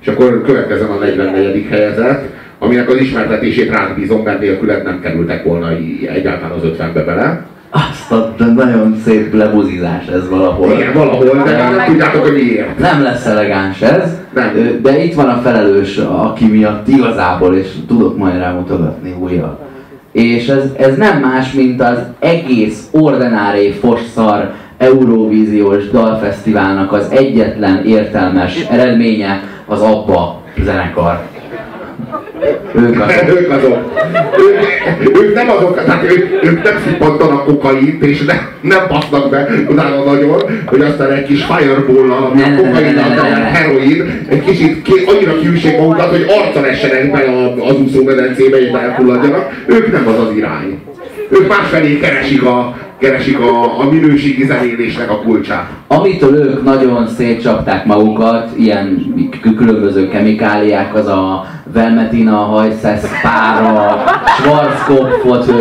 És akkor következem a 44. helyezett, aminek az ismertetését rád bízom, mert nélküled nem kerültek volna egyáltalán az 50-be bele. Azt a nagyon szép lebuzizás ez valahol. Igen, valahol, de nem tudjátok, hogy miért. Nem lesz elegáns ez, Nem. De itt van a felelős, aki miatt igazából, és tudok majd rámutogatni újra. És ez, ez nem más, mint az egész ordinári fosszar Eurovíziós dalfesztiválnak az egyetlen értelmes eredménye az ABBA zenekar. Ők azok. ők azok. Ők, ők nem azok, tehát ők, ők nem szippantanak kokaint, és ne, nem basznak be utána nagyon, hogy aztán egy kis fireball-al, ami a kokain ne. heroin, egy kicsit ké, annyira kiüssék magukat, hogy arccal essenek be a- az úszómedencébe és elfulladjanak. Ők nem az az irány. Ők másfelé keresik a, keresik a, a minőségi zenélésnek a kulcsát. Amitől ők nagyon szétcsapták magukat, ilyen különböző kemikáliák, az a Velmetina, hajszesz, pára, Schwarzkopfot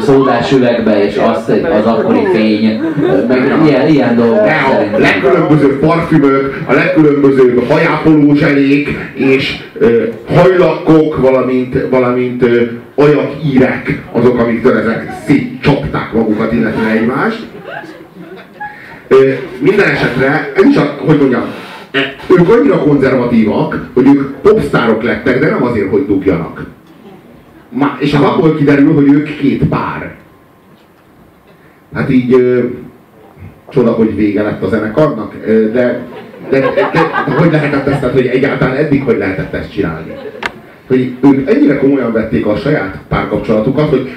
szódás üvegbe, és azt az akkori fény, meg ilyen, ilyen dolgok a legkülönbözőbb parfümök, a legkülönbözőbb hajápoló zselék és ö, hajlakkok, valamint, valamint ö, ajakírek, azok, amiktől ezek szétcsapták magukat, illetve egymást. Ö, minden esetre, ez is a, hogy mondjam, ők annyira konzervatívak, hogy ők popstárok lettek, de nem azért, hogy dugjanak. Má, és az abból kiderül, hogy ők két pár. Hát így ö, csoda, hogy vége lett a zenekarnak, ö, de, de, de, de hogy lehetett ezt, tehát, hogy egyáltalán eddig hogy lehetett ezt csinálni? Hogy ők ennyire komolyan vették a saját párkapcsolatukat, hogy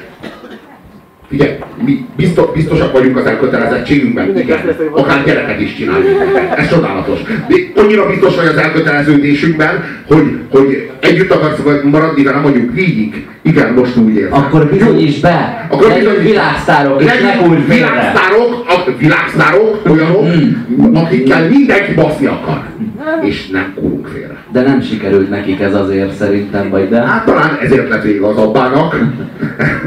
Figyelj, mi biztos, biztosak vagyunk az elkötelezettségünkben, igen. Akár gyereket is csinálni. Ez csodálatos. De annyira biztos vagy az elköteleződésünkben, hogy, hogy együtt akarsz maradni velem mondjuk végig. Igen, most úgy érzem. Akkor bizonyíts be! Akkor Legyünk világsztárok, és ne félre! világsztárok, a, világsztárok, olyanok, akikkel mindenki baszni akar. És nem kurunk félre. De nem sikerült nekik ez azért szerintem, vagy de? Hát talán ezért lett vége az abbának.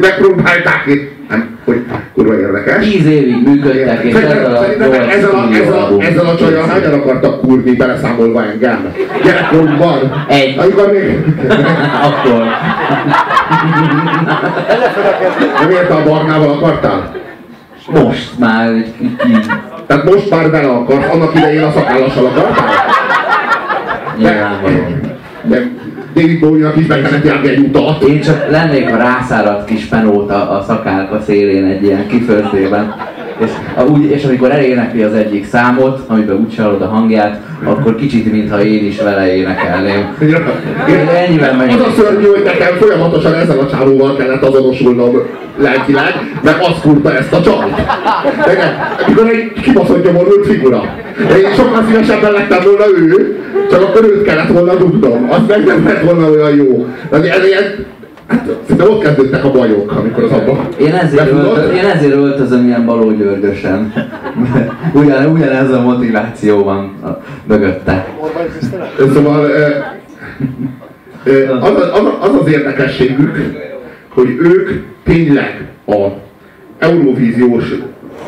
Megpróbálták, nem, hogy kurva érdekes. Tíz évig működtek, és ezzel a ezzel a, ezzel a, a csajjal hányan akartak kurni, beleszámolva engem? Gyerekkorunkban. Egy. Amikor még Akkor. nem érte a barnával akartál? Most már egy kicsit Tehát most már bele akarsz, annak idején a szakállassal akartál? nyilvánvalóan. De David Bowie-nak is be kellett járni egy utat. Én csak lennék a rászáradt kis penóta a szakálka szélén egy ilyen kifőzdében. És, úgy, és amikor elénekli az egyik számot, amiben úgy hallod a hangját, akkor kicsit, mintha én is vele énekelném. Én ennyivel Az megyek. a szörnyű, hogy nekem folyamatosan ezzel a csávóval kellett azonosulnom lelkileg, mert az kurta ezt a. Igen, mikor egy kibaszott gyomorult figura. Én sokkal szívesebben lettem volna ő, csak akkor őt kellett volna dugnom. Az meg nem lett volna olyan jó. De ez ilyen, hát szerintem ott kezdődtek a bajok, amikor az abban. Én ezért, öltözöm, én ezért öltözöm ilyen balógyörgösen. Ugyan, ugyanez a motiváció van a, mögötte. Szóval ö, az, az, az, az az érdekességük, hogy ők tényleg a Eurovíziós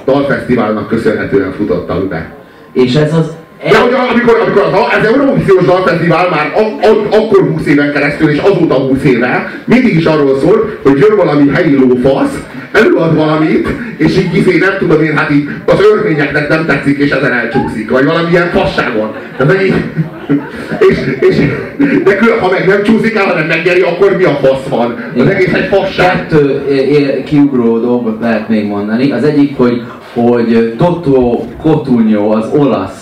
dalfesztiválnak köszönhetően futottak be. És ez az De hogy amikor, amikor az, az Eurovíziós Dalfesztivál már a, a, akkor 20 éven keresztül, és azóta 20 éve, mindig is arról szól, hogy jön valami helyi lófasz, előad valamit, és így izé nem tudom én, hát így az örvényeknek nem tetszik, és ezen elcsúszik, vagy valamilyen fasságon. Tehát, így, és, és, de kül, ha meg nem csúszik el, hanem megnyeri, akkor mi a fasz van? Az egész egy fasság. Kettő kiugró dolgot lehet még mondani. Az egyik, hogy, hogy Toto Cotugno, az olasz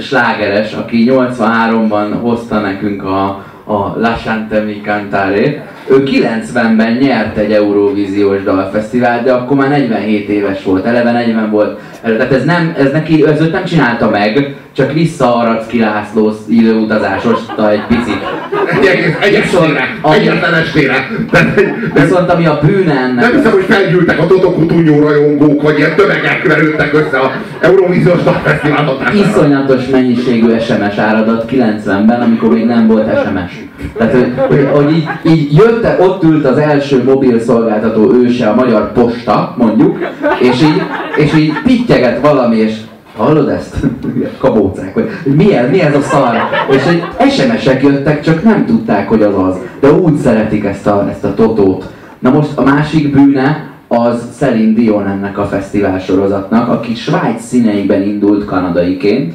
slágeres, aki 83-ban hozta nekünk a, a La Chante Mi Cantare, ő 90-ben nyert egy Eurovíziós dalfesztivált, de akkor már 47 éves volt, eleve 40 volt. Tehát ez, nem, ez neki, ez őt nem csinálta meg, csak vissza Aracki László időutazásosta egy picit. Egy egyetlen estére. De, de, Viszont ami a bűne ennek... Nem hiszem, hogy felgyűltek a Toto Cutugno rajongók, vagy ilyen tömegek verődtek össze a Eurovíziós Dalfesztivál hatására. iszonyatos mennyiségű SMS áradat 90-ben, amikor még nem volt SMS. Tehát, hogy, hogy, hogy így, így jött, ott ült az első mobil szolgáltató őse, a Magyar Posta, mondjuk, és így, és így pittyeget valami, és hallod ezt? Kabócák, vagy mi ez, mi ez a szar? És egy SMS-ek jöttek, csak nem tudták, hogy az az. De úgy szeretik ezt a, ezt a totót. Na most a másik bűne, az Celine Dion ennek a fesztivál sorozatnak, aki Svájc színeiben indult kanadaiként,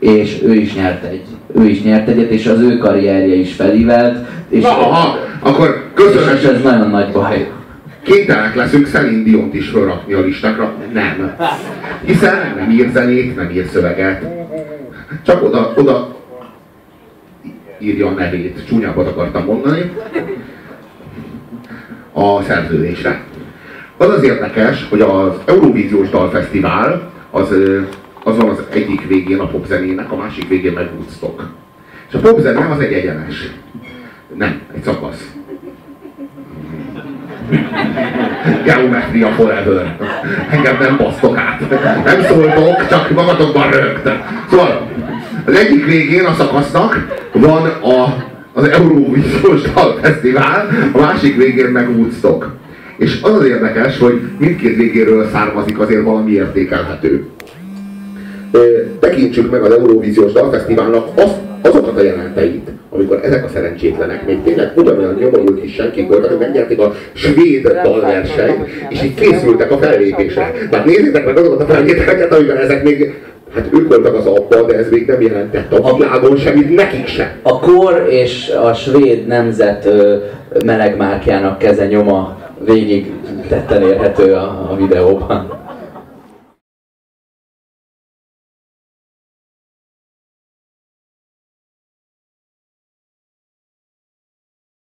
és ő is nyert egy, ő is nyert egyet, és az ő karrierje is felívelt. És, Na, aha, akkor köszönöm. És ez nagyon nagy baj. Kénytelenek leszünk Celine Diont is felrakni a listákra. Nem. Hiszen nem ír zenét, nem ír szöveget. Csak oda, oda írja a nevét. Csúnyábbat akartam mondani. A szerződésre. Az az érdekes, hogy az Eurovíziós Dalfesztivál az, az van az egyik végén a popzenének, a másik végén meg Woodstock. És a popzene az egy egyenes. Nem, egy szakasz. Geometria forever. Engem nem basztok át. Nem szóltok, csak magatokban rögtön. Szóval az egyik végén a szakasznak van a, az Eurovíziós Dalfesztivál, a másik végén meg Woodstock. És az az érdekes, hogy mindkét végéről származik azért valami értékelhető. Tekintsük meg az Eurovíziós Dalfesztiválnak azt, azokat a jelenteit, amikor ezek a szerencsétlenek még tényleg ugyanolyan nyomorult is senkik voltak, hogy megnyerték a svéd dalversenyt, és így készültek a fellépésre. Tehát nézzétek meg azokat a felvételeket, amiben ezek még Hát ők voltak az abban, de ez még nem jelentett a világon semmit, nekik se. A kor és a svéd nemzet melegmárkjának keze nyoma végig tetten érhető a, a videóban.